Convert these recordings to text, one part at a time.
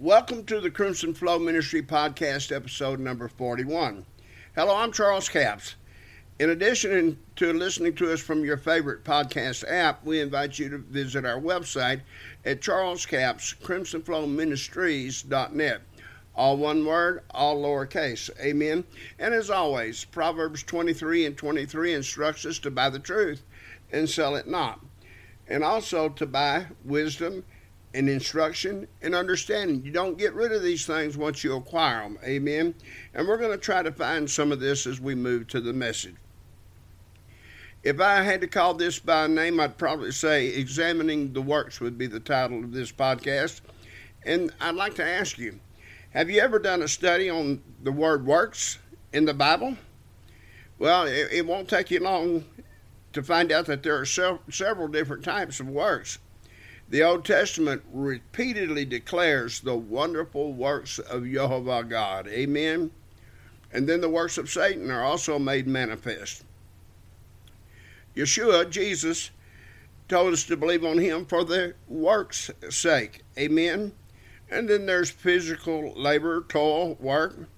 Welcome to the Crimson Flow Ministry Podcast, episode number 41. Hello, I'm Charles Capps. In addition to listening to us from your favorite podcast app, we invite you to visit our website at Charles Capps, crimsonflowministries.net. All one word, all lowercase. Amen. And as always, Proverbs 23 and 23 instructs us to buy the truth and sell it not. And also to buy wisdom and instruction and understanding. You don't get rid of these things once you acquire them. Amen. And we're going to try to find some of this as we move to the message. If I had to call this by name, I'd probably say Examining the Works would be the title of this podcast. And I'd like to ask you have you ever done a study on the word works in the Bible? Well, it, it won't take you long to find out that there are several different types of works. The Old Testament repeatedly declares the wonderful works of Jehovah God. Amen. And then the works of Satan are also made manifest. Yeshua, Jesus, told us to believe on him for the work's sake. Amen. And then there's physical labor, toil, work.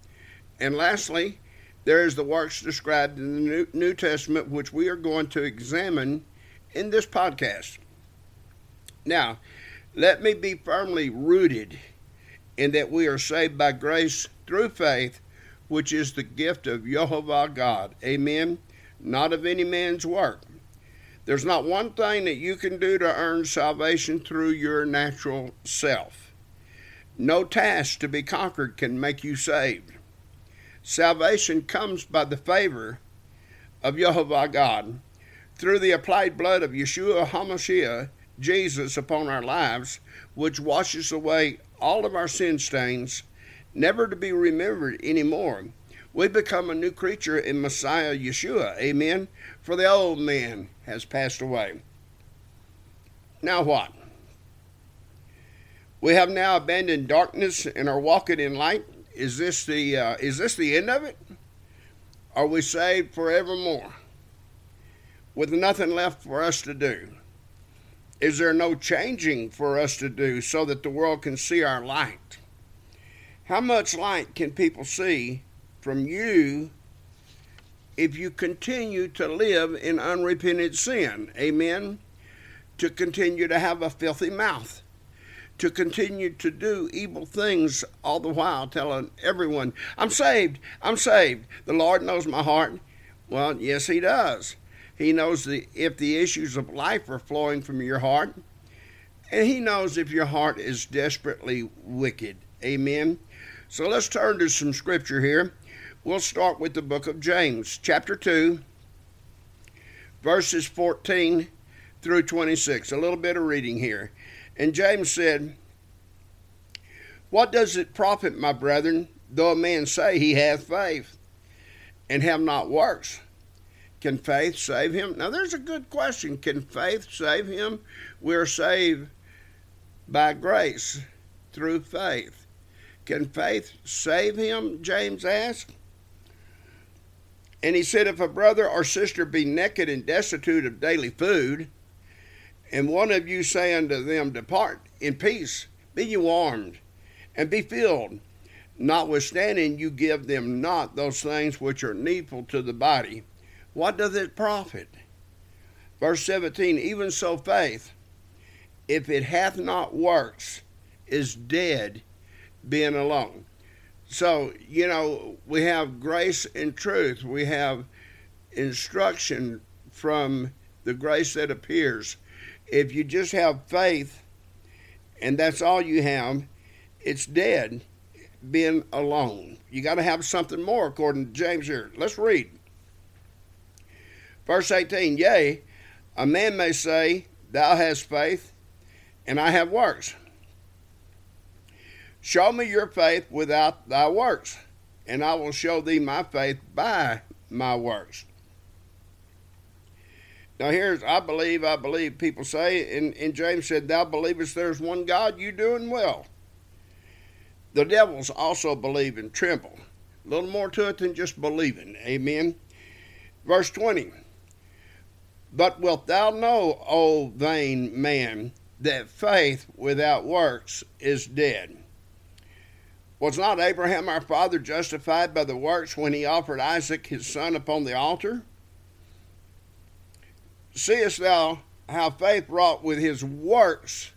And lastly, there is the works described in the New Testament, which we are going to examine in this podcast. Now, let me be firmly rooted in that we are saved by grace through faith, which is the gift of Jehovah God. Amen. Not of any man's work. There's not one thing that you can do to earn salvation through your natural self. No task to be conquered can make you saved. Salvation comes by the favor of Jehovah God through the applied blood of Yeshua HaMashiach Jesus upon our lives, which washes away all of our sin stains, never to be remembered anymore. We become a new creature in Messiah Yeshua. Amen. For the old man has passed away. Now what? We have now abandoned darkness and are walking in light. Is this the uh, is this the end of it? Are we saved forevermore? With nothing left for us to do? Is there no changing for us to do so that the world can see our light? How much light can people see from you if you continue to live in unrepented sin? Amen. To continue to have a filthy mouth, to continue to do evil things all the while, telling everyone, I'm saved, I'm saved. The Lord knows my heart. Well, yes, He does. He knows the, if the issues of life are flowing from your heart, and He knows if your heart is desperately wicked. Amen. So let's turn to some scripture here. We'll start with the book of James, chapter 2, verses 14 through 26. A little bit of reading here. And James said, What does it profit, my brethren, though a man say he hath faith, and have not works? Can faith save him? Now, there's a good question. Can faith save him? We're saved by grace through faith. Can faith save him? James asked. And he said, If a brother or sister be naked and destitute of daily food, and one of you say unto them, Depart in peace, be you warmed, and be filled, notwithstanding you give them not those things which are needful to the body, what doth it profit? Verse 17 Even so, faith, if it hath not works, is dead being alone. So, you know, we have grace and truth. We have instruction from the grace that appears. If you just have faith and that's all you have, it's dead being alone. You got to have something more, according to James here. Let's read. Verse 18 Yea, a man may say, Thou hast faith, and I have works. Show me your faith without thy works, and I will show thee my faith by my works. Now here's I believe, I believe people say, and, and James said, Thou believest there's one God, you doing well. The devils also believe and tremble. A little more to it than just believing. Amen. Verse 20. But wilt thou know, O vain man, that faith without works is dead? Was not Abraham our father justified by the works when he offered Isaac his son upon the altar? Seest thou how faith wrought with his works,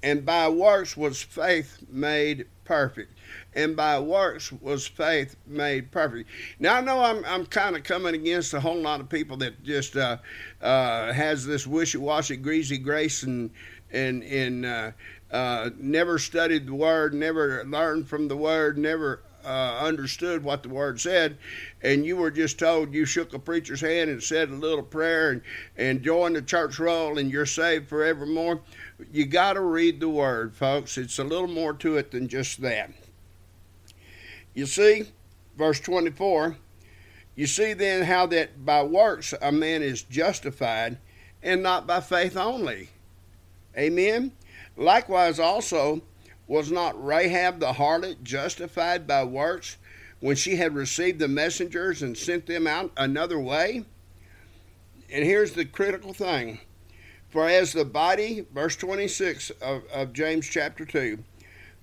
and by works was faith made perfect. And by works was faith made perfect. Now I know I'm I'm kind of coming against a whole lot of people that just uh, uh, has this wishy-washy, greasy grace and and and uh, uh, never studied the word, never learned from the word, never uh, understood what the word said, and you were just told you shook a preacher's hand and said a little prayer and, and joined the church roll and you're saved forevermore. You got to read the word, folks. It's a little more to it than just that. You see, verse 24, you see then how that by works a man is justified and not by faith only. Amen. Likewise, also, was not Rahab the harlot justified by works when she had received the messengers and sent them out another way? And here's the critical thing. For as the body, verse 26 of, of James chapter 2,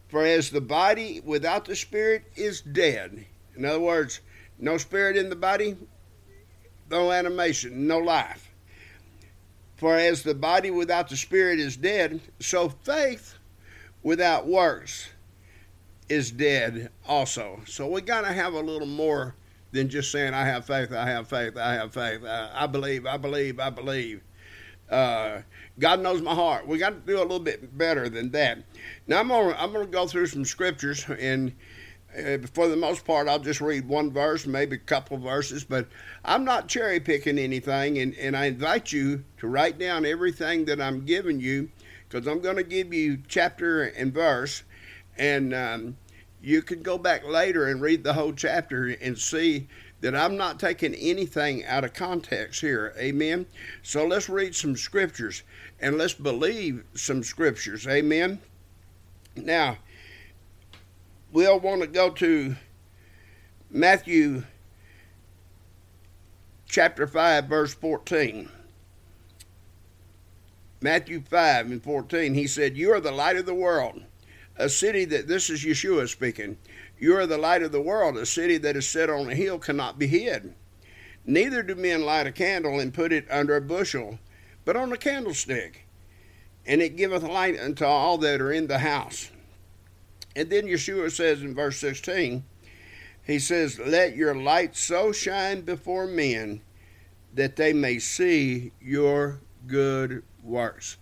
for as the body without the spirit is dead. In other words, no spirit in the body, no animation, no life. For as the body without the spirit is dead, so faith without works is dead also. So we got to have a little more than just saying, I have faith, I have faith, I have faith, I, I believe, I believe, I believe. Uh, God knows my heart. We got to do a little bit better than that. Now I'm gonna I'm gonna go through some scriptures and uh, for the most part, I'll just read one verse, maybe a couple verses, but I'm not cherry picking anything. And, and I invite you to write down everything that I'm giving you because I'm going to give you chapter and verse. And um, you can go back later and read the whole chapter and see that I'm not taking anything out of context here. Amen. So let's read some scriptures and let's believe some scriptures. Amen. Now, we'll want to go to Matthew chapter 5, verse 14. Matthew 5 and 14, he said, You are the light of the world. A city that, this is Yeshua speaking, you are the light of the world. A city that is set on a hill cannot be hid. Neither do men light a candle and put it under a bushel, but on a candlestick, and it giveth light unto all that are in the house. And then Yeshua says in verse 16, he says, Let your light so shine before men that they may see your good works.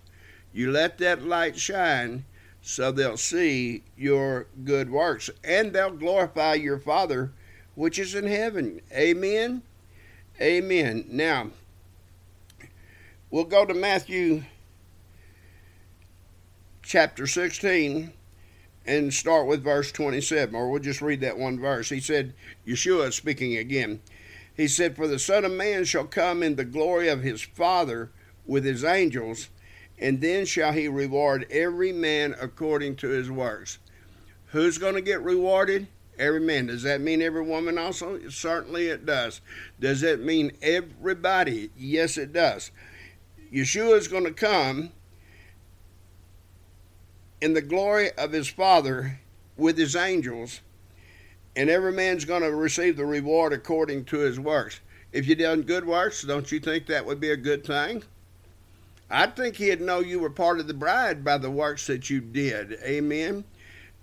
You let that light shine so they'll see your good works and they'll glorify your Father which is in heaven. Amen. Amen. Now, we'll go to Matthew chapter 16 and start with verse 27, or we'll just read that one verse. He said, Yeshua speaking again. He said, For the Son of Man shall come in the glory of his Father with his angels, and then shall he reward every man according to his works. Who's going to get rewarded? Every man. Does that mean every woman also? Certainly it does. Does it mean everybody? Yes, it does. Yeshua is going to come in the glory of his Father with his angels, and every man's going to receive the reward according to his works. If you've done good works, don't you think that would be a good thing? I think he'd know you were part of the bride by the works that you did. Amen.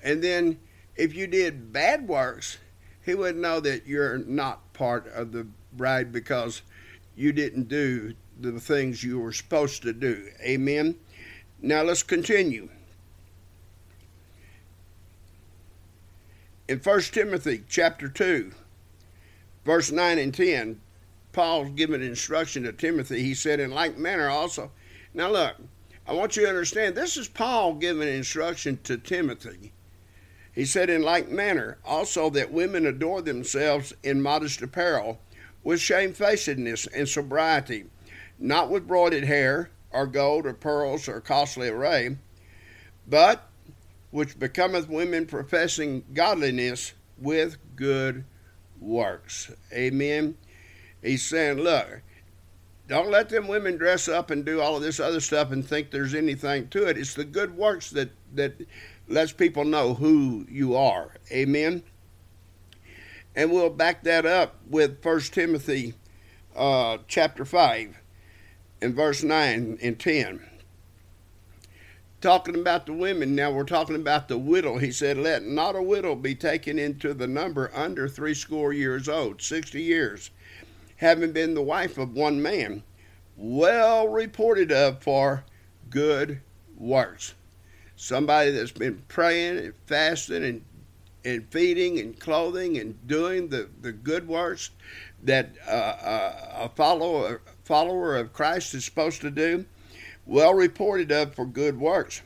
And then if you did bad works, he would know that you're not part of the bride because you didn't do the things you were supposed to do. Amen. Now let's continue. in 1 Timothy chapter 2, verse 9 and 10, Paul's giving instruction to Timothy. He said, in like manner also. Now, look, I want you to understand this is Paul giving instruction to Timothy. He said, in like manner also that women adore themselves in modest apparel, with shamefacedness and sobriety, not with broided hair, or gold, or pearls, or costly array, but which becometh women professing godliness with good works. Amen. He's saying, look, don't let them women dress up and do all of this other stuff and think there's anything to it. It's the good works that that lets people know who you are. Amen. And we'll back that up with 1 Timothy uh, chapter 5 and verse 9 and 10. Talking about the women, now we're talking about the widow. He said, Let not a widow be taken into the number under threescore years old, 60 years, having been the wife of one man, well reported of for good works. Somebody that's been praying and fasting and and feeding and clothing and doing the, the good works that uh, uh, a follower follower of Christ is supposed to do, well reported of for good works.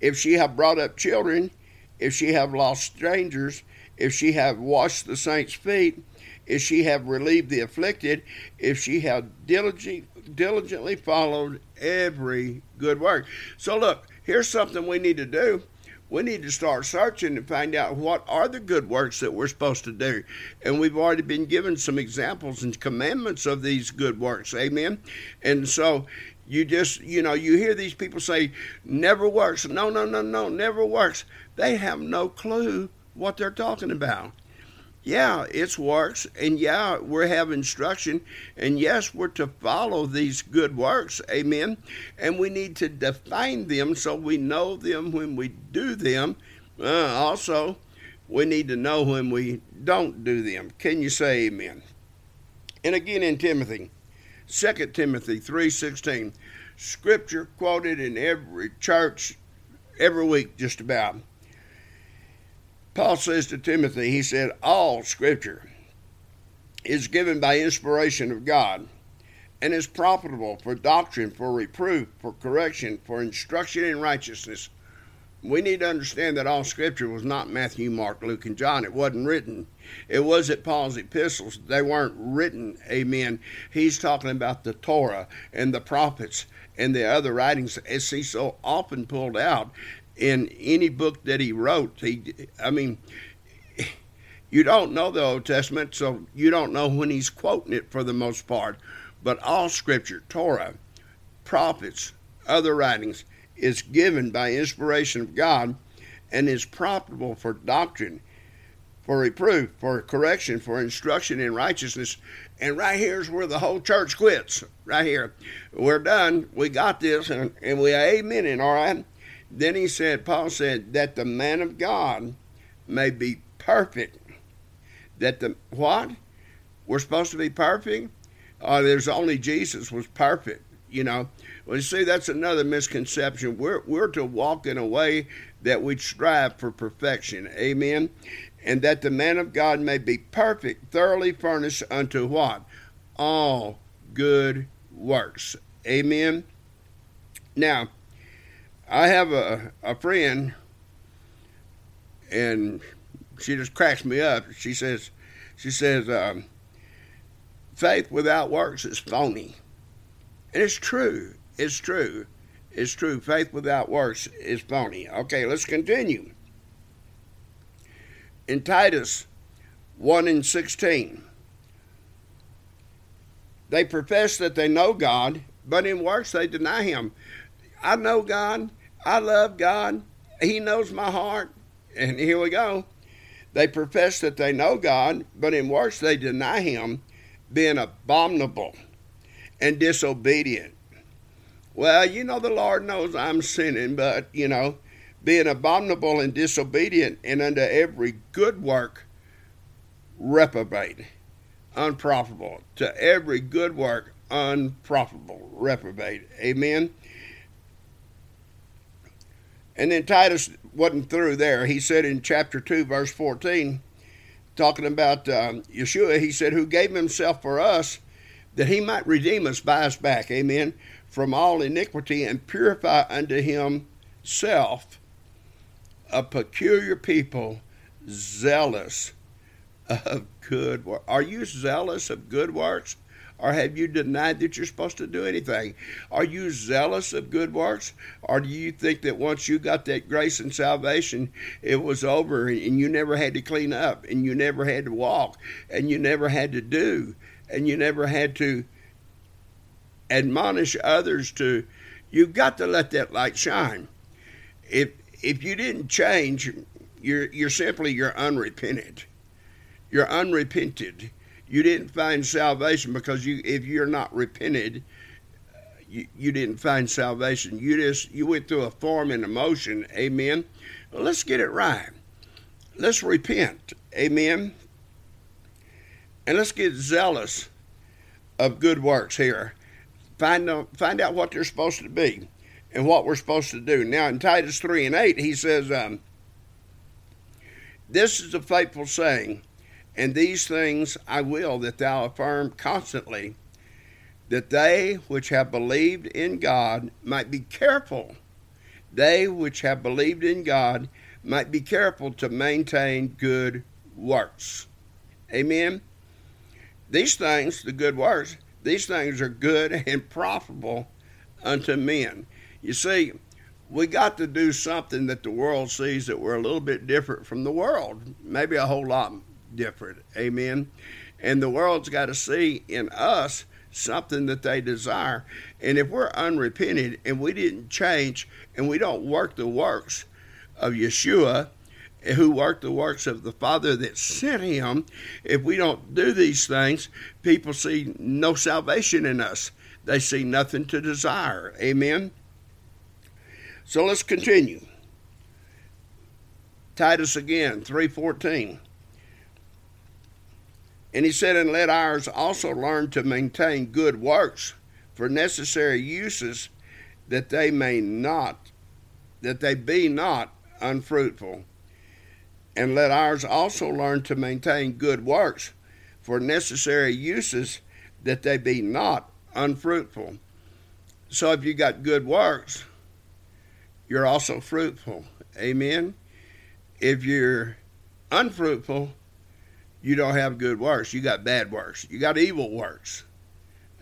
If she have brought up children, if she have lost strangers, if she have washed the saints' feet, if she have relieved the afflicted, if she have diligent, diligently followed every good work. So look, here's something we need to do we need to start searching and find out what are the good works that we're supposed to do. And we've already been given some examples and commandments of these good works. Amen. And so you just, you know, you hear these people say, never works. No, no, no, no, never works. They have no clue what they're talking about yeah, it's works, and yeah, we're have instruction, and yes, we're to follow these good works, amen. And we need to define them so we know them when we do them. Uh, also, we need to know when we don't do them. Can you say amen? And again in Timothy, 2 Timothy 3:16, scripture quoted in every church every week just about. Paul says to Timothy, he said, All scripture is given by inspiration of God and is profitable for doctrine, for reproof, for correction, for instruction in righteousness. We need to understand that all scripture was not Matthew, Mark, Luke, and John. It wasn't written. It wasn't Paul's epistles. They weren't written. Amen. He's talking about the Torah and the prophets and the other writings as he so often pulled out in any book that he wrote. He, I mean, you don't know the Old Testament, so you don't know when he's quoting it for the most part. But all Scripture, Torah, prophets, other writings, is given by inspiration of God and is profitable for doctrine, for reproof, for correction, for instruction in righteousness. And right here's where the whole church quits. Right here. We're done. We got this, and, and we amen it, all right? Then he said, Paul said, that the man of God may be perfect. That the what? We're supposed to be perfect? Uh, there's only Jesus was perfect, you know. Well, you see, that's another misconception. We're, we're to walk in a way that we strive for perfection. Amen. And that the man of God may be perfect, thoroughly furnished unto what? All good works. Amen. Now, I have a, a friend, and she just cracks me up. She says, she says, um, faith without works is phony. And it's true. It's true. It's true. Faith without works is phony. Okay, let's continue. In Titus 1 and 16, they profess that they know God, but in works they deny Him. I know God. I love God. He knows my heart. And here we go. They profess that they know God, but in works they deny Him, being abominable and disobedient. Well, you know, the Lord knows I'm sinning, but, you know, being abominable and disobedient and under every good work reprobate, unprofitable. To every good work, unprofitable, reprobate. Amen. And then Titus wasn't through there. He said in chapter 2, verse 14, talking about um, Yeshua, he said, Who gave himself for us that he might redeem us, buy us back, amen, from all iniquity and purify unto himself a peculiar people, zealous of good works. Are you zealous of good works? Or have you denied that you're supposed to do anything? Are you zealous of good works? Or do you think that once you got that grace and salvation, it was over and you never had to clean up and you never had to walk and you never had to do and you never had to admonish others to, you've got to let that light shine. If if you didn't change, you're you're simply you're unrepentant. You're unrepented. You didn't find salvation because you if you're not repented, you, you didn't find salvation. You just you went through a form and emotion. Amen. Let's get it right. Let's repent. Amen. And let's get zealous of good works here. Find out, find out what they're supposed to be and what we're supposed to do. Now, in Titus 3 and 8, he says, um, This is a faithful saying, and these things I will that thou affirm constantly, that they which have believed in God might be careful. They which have believed in God might be careful to maintain good works. Amen. These things, the good works, these things are good and profitable unto men. You see, we got to do something that the world sees that we're a little bit different from the world, maybe a whole lot different. Amen. And the world's got to see in us something that they desire. And if we're unrepented and we didn't change and we don't work the works of Yeshua, eh, who worked the works of the Father that sent him, if we don't do these things, people see no salvation in us. They see nothing to desire. Amen. So let's continue. Titus again, 3:14. And he said, And let ours also learn to maintain good works for necessary uses that they may not that they be not unfruitful and let ours also learn to maintain good works for necessary uses that they be not unfruitful. So if you got good works, you're also fruitful. Amen. If you're unfruitful, you don't have good works. You got bad works. You got evil works.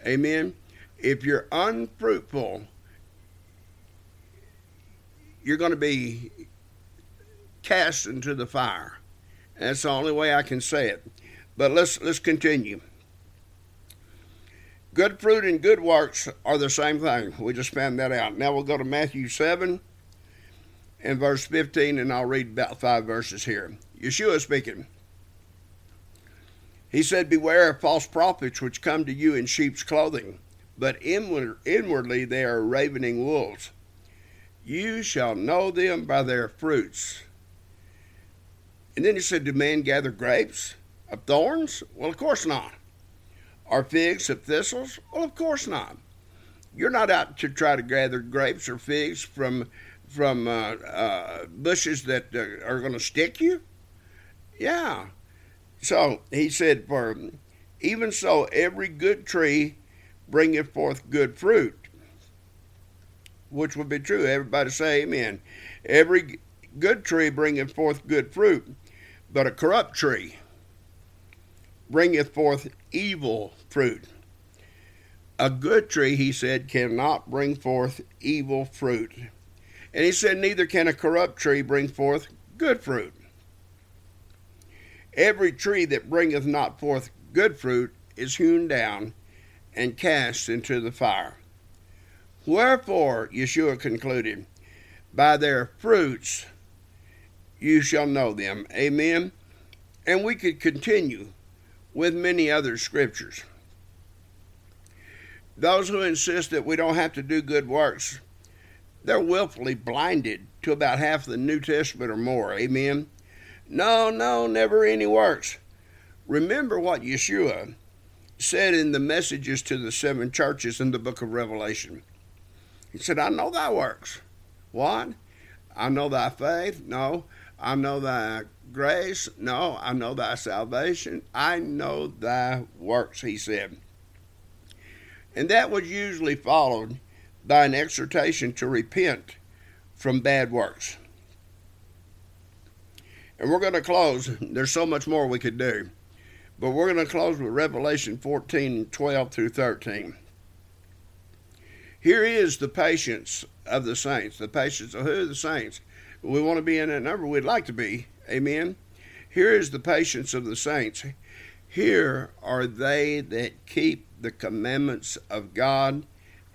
Amen. If you're unfruitful, you're going to be cast into the fire. That's the only way I can say it. But let's let's continue. Good fruit and good works are the same thing. We just found that out. Now we'll go to Matthew 7 and verse 15, and I'll read about five verses here. Yeshua speaking. He said, Beware of false prophets which come to you in sheep's clothing, but inwardly they are ravening wolves. You shall know them by their fruits. And then he said, Do men gather grapes of thorns? Well, of course not. Are figs of thistles? Well, of course not. You're not out to try to gather grapes or figs from from uh, uh, bushes that uh, are going to stick you. Yeah. So he said, For even so, every good tree bringeth forth good fruit, which would be true. Everybody say amen. Every good tree bringeth forth good fruit, but a corrupt tree bringeth forth evil fruit. A good tree, he said, cannot bring forth evil fruit. And he said, Neither can a corrupt tree bring forth good fruit. Every tree that bringeth not forth good fruit is hewn down and cast into the fire. Wherefore, Yeshua concluded, by their fruits you shall know them. Amen. And we could continue with many other scriptures. Those who insist that we don't have to do good works, they're willfully blinded to about half the New Testament or more. Amen. No, no, never any works. Remember what Yeshua said in the messages to the seven churches in the book of Revelation. He said, I know thy works. What? I know thy faith. No, I know thy grace. No, I know thy salvation. I know thy works, he said. And that was usually followed by an exhortation to repent from bad works. And we're going to close. There's so much more we could do. But we're going to close with Revelation 14 12 through 13. Here is the patience of the saints. The patience of who? The saints. We want to be in that number. We'd like to be. Amen. Here is the patience of the saints. Here are they that keep the commandments of God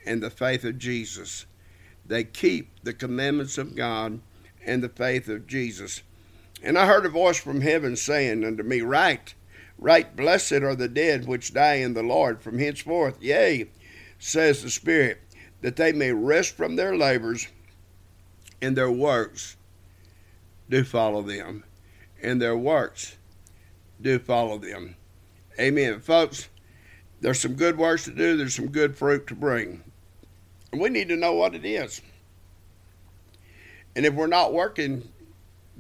and the faith of Jesus. They keep the commandments of God and the faith of Jesus. And I heard a voice from heaven saying unto me, Write, write, blessed are the dead which die in the Lord from henceforth. Yea, says the Spirit, that they may rest from their labors, and their works do follow them. And their works do follow them. Amen. Folks, there's some good works to do, there's some good fruit to bring. And we need to know what it is. And if we're not working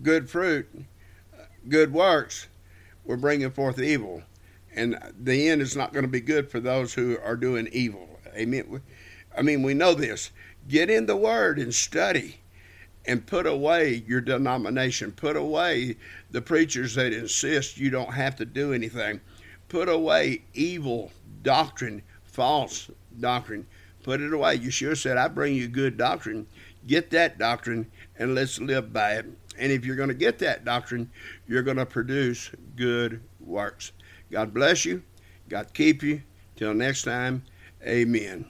good fruit, good works, we're bringing forth evil. And the end is not going to be good for those who are doing evil. Amen. I mean, we know this. Get in the Word and study and put away your denomination. Put away the preachers that insist you don't have to do anything. Put away evil doctrine, false doctrine. Put it away. Yeshua said, I bring you good doctrine. Get that doctrine and let's live by it. And if you're going to get that doctrine, you're going to produce good works. God bless you. God keep you. Till next time, amen.